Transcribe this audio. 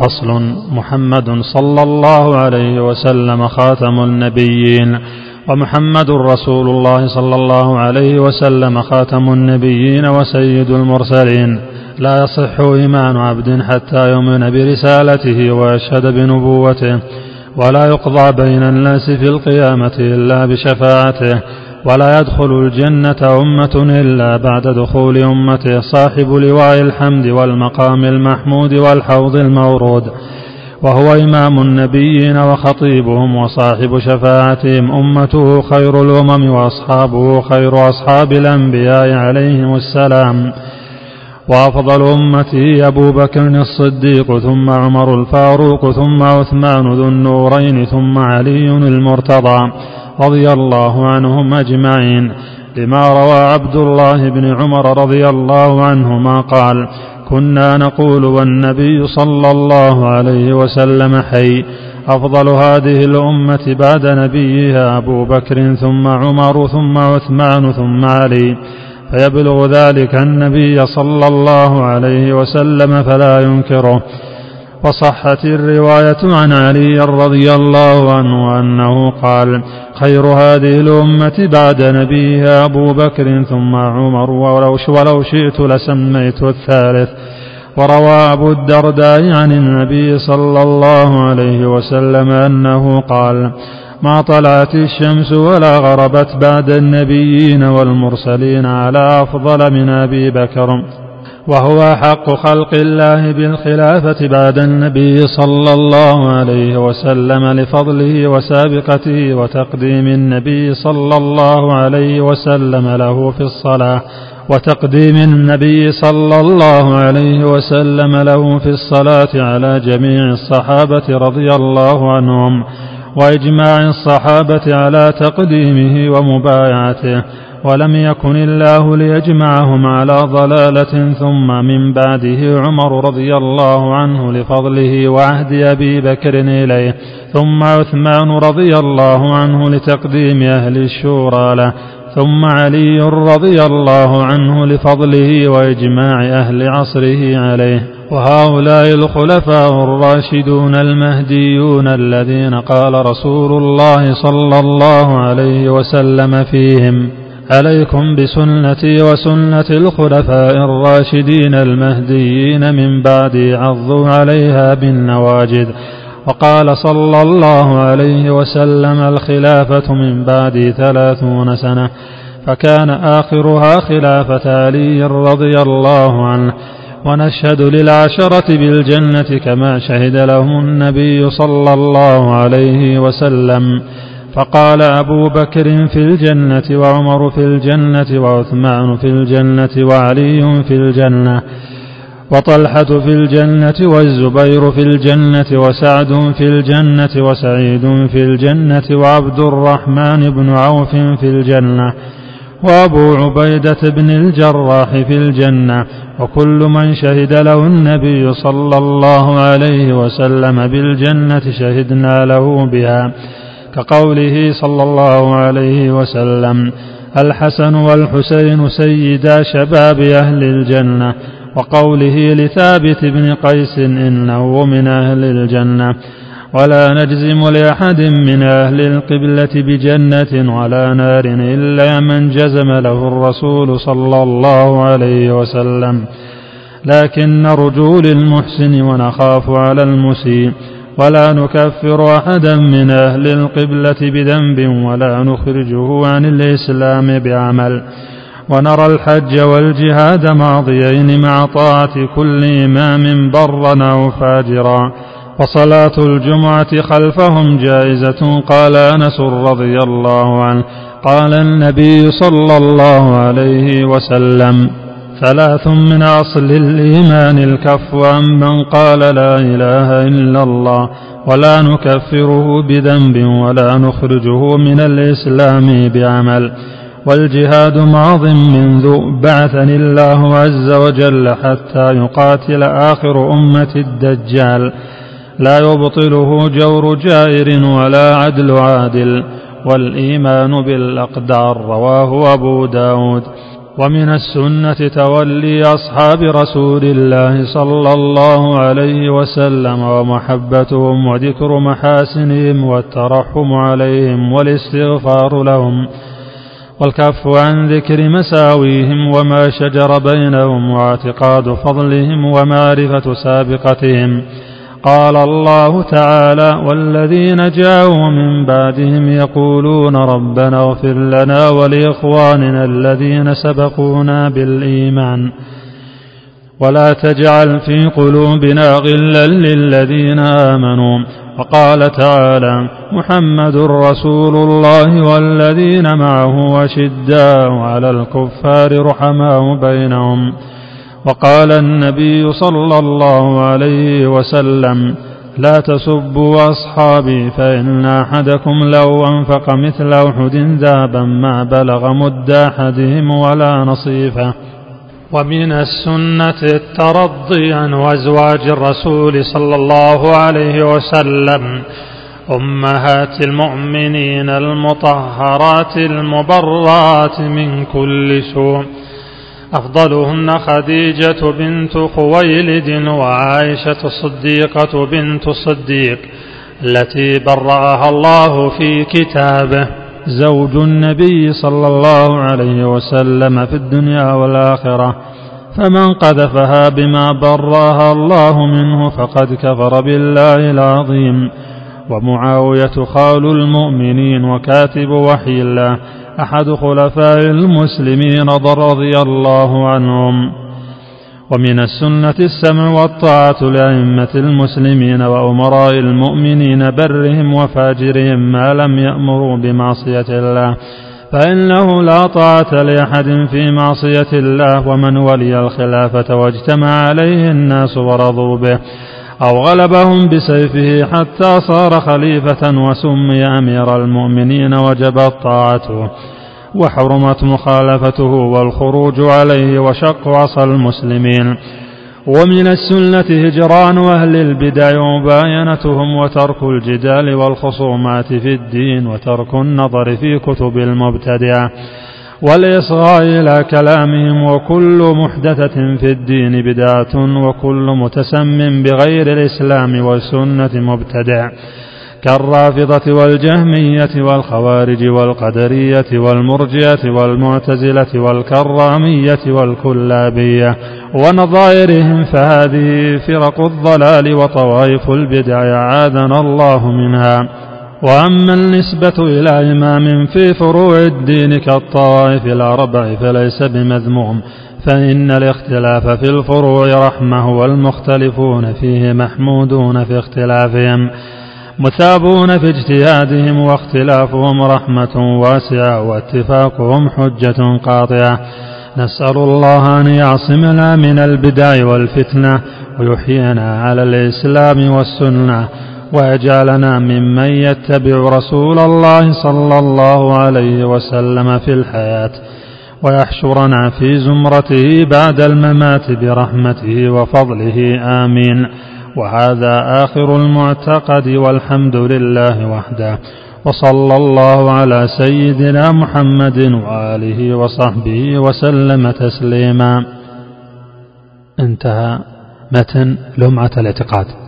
فصل محمد صلى الله عليه وسلم خاتم النبيين ومحمد رسول الله صلى الله عليه وسلم خاتم النبيين وسيد المرسلين. لا يصح إيمان عبد حتى يؤمن برسالته ويشهد بنبوته ولا يقضى بين الناس في القيامة إلا بشفاعته. ولا يدخل الجنة أمة إلا بعد دخول أمته صاحب لواء الحمد والمقام المحمود والحوض المورود. وهو إمام النبيين وخطيبهم وصاحب شفاعتهم. أمته خير الأمم وأصحابه خير أصحاب الأنبياء عليهم السلام. وأفضل أمته أبو بكر الصديق ثم عمر الفاروق ثم عثمان ذو النورين ثم علي المرتضى. رضي الله عنهم أجمعين. لما روى عبد الله بن عمر رضي الله عنهما قال كنا نقول والنبي صلى الله عليه وسلم حي. أفضل هذه الأمة بعد نبيها أبو بكر ثم عمر ثم عثمان ثم علي. فيبلغ ذلك النبي صلى الله عليه وسلم فلا ينكره. وصحت الرواية عن علي رضي الله عنه أنه قال خير هذه الأمة بعد نبيها أبو بكر ثم عمر ولو, ولو شئت لسميت الثالث. وروى أبو الدرداء عن النبي صلى الله عليه وسلم أنه قال ما طلعت الشمس ولا غربت بعد النبيين والمرسلين على أفضل من أبي بكر. وهو حق خلق الله بالخلافة بعد النبي صلى الله عليه وسلم لفضله وسابقته وتقديم النبي صلى الله عليه وسلم له في الصلاة وتقديم النبي صلى الله عليه وسلم له في الصلاة على جميع الصحابة رضي الله عنهم وإجماع الصحابة على تقديمه ومبايعته ولم يكن الله ليجمعهم على ضلالة ثم من بعده عمر رضي الله عنه لفضله وعهد أبي بكر إليه ثم عثمان رضي الله عنه لتقديم أهل الشورى له ثم علي رضي الله عنه لفضله وإجماع أهل عصره عليه وهؤلاء الخلفاء الراشدون المهديون الذين قال رسول الله صلى الله عليه وسلم فيهم. عليكم بسنتي وسنة الخلفاء الراشدين المهديين من بعدي عضوا عليها بالنواجد وقال صلى الله عليه وسلم الخلافة من بعدي ثلاثون سنة فكان آخرها خلافة علي رضي الله عنه. ونشهد للعشرة بالجنة كما شهد لهم النبي صلى الله عليه وسلم. فقال أبو بكر في الجنة وعمر في الجنة وعثمان في الجنة وعلي في الجنة وطلحة في الجنة والزبير في الجنة وسعد في الجنة وسعيد في الجنة وعبد الرحمن بن عوف في الجنة وأبو عبيدة بن الجراح في الجنة وكل من شهد له النبي صلى الله عليه وسلم بالجنة شهدنا له بها كقوله صلى الله عليه وسلم الحسن والحسين سيدا شباب أهل الجنة وقوله لثابت بن قيس إنه من أهل الجنة ولا نجزم لأحد من أهل القبلة بجنة ولا نار إلا من جزم له الرسول صلى الله عليه وسلم. لكن نرجو للمحسن ونخاف على المسيء ولا نكفر أحدا من أهل القبلة بذنب ولا نخرجه عن الإسلام بعمل. ونرى الحج والجهاد ماضيين مع طاعة كل إمام برا أو فاجرا. وصلاة الجمعة خلفهم جائزة قال أنس رضي الله عنه. قال النبي صلى الله عليه وسلم ثلاث من أصل الإيمان الكف عمن قال لا إله إلا الله ولا نكفره بذنب ولا نخرجه من الإسلام بعمل والجهاد ماض منذ بعثني الله عز وجل حتى يقاتل آخر أمة الدجال لا يبطله جور جائر ولا عدل عادل والإيمان بالأقدار رواه أبو داود ومن السنة تولي أصحاب رسول الله صلى الله عليه وسلم ومحبتهم وذكر محاسنهم والترحم عليهم والاستغفار لهم والكف عن ذكر مساويهم وما شجر بينهم واعتقاد فضلهم ومعرفة سابقتهم قال الله تعالى والذين جاءوا من بعدهم يقولون ربنا اغفر لنا ولإخواننا الذين سبقونا بالإيمان ولا تجعل في قلوبنا غلا للذين آمنوا وقال تعالى محمد رسول الله والذين معه أشداء على الكفار رحماء بينهم وقال النبي صلى الله عليه وسلم لا تسبوا أصحابي فإن أحدكم لو أنفق مثل أحد ذهبا ما بلغ مد أحدهم ولا نصيفه. ومن السنة الترضي عن أزواج الرسول صلى الله عليه وسلم أمهات المؤمنين المطهرات المبرات من كل سوء. أفضلهن خديجة بنت خويلد وعائشة الصديقة بنت الصديق التي برأها الله في كتابه زوج النبي صلى الله عليه وسلم في الدنيا والآخرة. فمن قذفها بما برأها الله منه فقد كفر بالله العظيم. ومعاوية خال المؤمنين وكاتب وحي الله. أحد خلفاء المسلمين رضي الله عنهم. ومن السنة السمع والطاعة لأئمة المسلمين وأمراء المؤمنين برهم وفاجرهم ما لم يأمروا بمعصية الله. فإنه لا طاعة لأحد في معصية الله ومن ولي الخلافة واجتمع عليه الناس ورضوا به. أو غلبهم بسيفه حتى صار خليفة وسمي أمير المؤمنين وجبت طاعته وحرمت مخالفته والخروج عليه وشق عصى المسلمين. ومن السنة هجران أهل البدع ومباينتهم وترك الجدال والخصومات في الدين وترك النظر في كتب المبتدعة والإصغاء إلى كلامهم وكل محدثة في الدين بدعة وكل متسم بغير الإسلام والسنة مبتدع كالرافضة والجهمية والخوارج والقدرية والمرجئة والمعتزلة والكرامية والكلابية ونظائرهم فهذه فرق الضلال وطوائف البدع عاذنا الله منها. وأما النسبة إلى إمام في فروع الدين كالطوائف الأربع فليس بمذموم فإن الاختلاف في الفروع رحمة والمختلفون فيه محمودون في اختلافهم مثابون في اجتهادهم واختلافهم رحمة واسعة واتفاقهم حجة قاطعة. نسأل الله أن يعصمنا من البدع والفتنة ويحيينا على الإسلام والسنة ويجعلنا ممن يتبع رسول الله صلى الله عليه وسلم في الحياة ويحشرنا في زمرته بعد الممات برحمته وفضله آمين. وهذا آخر المعتقد والحمد لله وحده. وصلى الله على سيدنا محمد وآله وصحبه وسلم تسليما. انتهى متن لمعة الاعتقاد.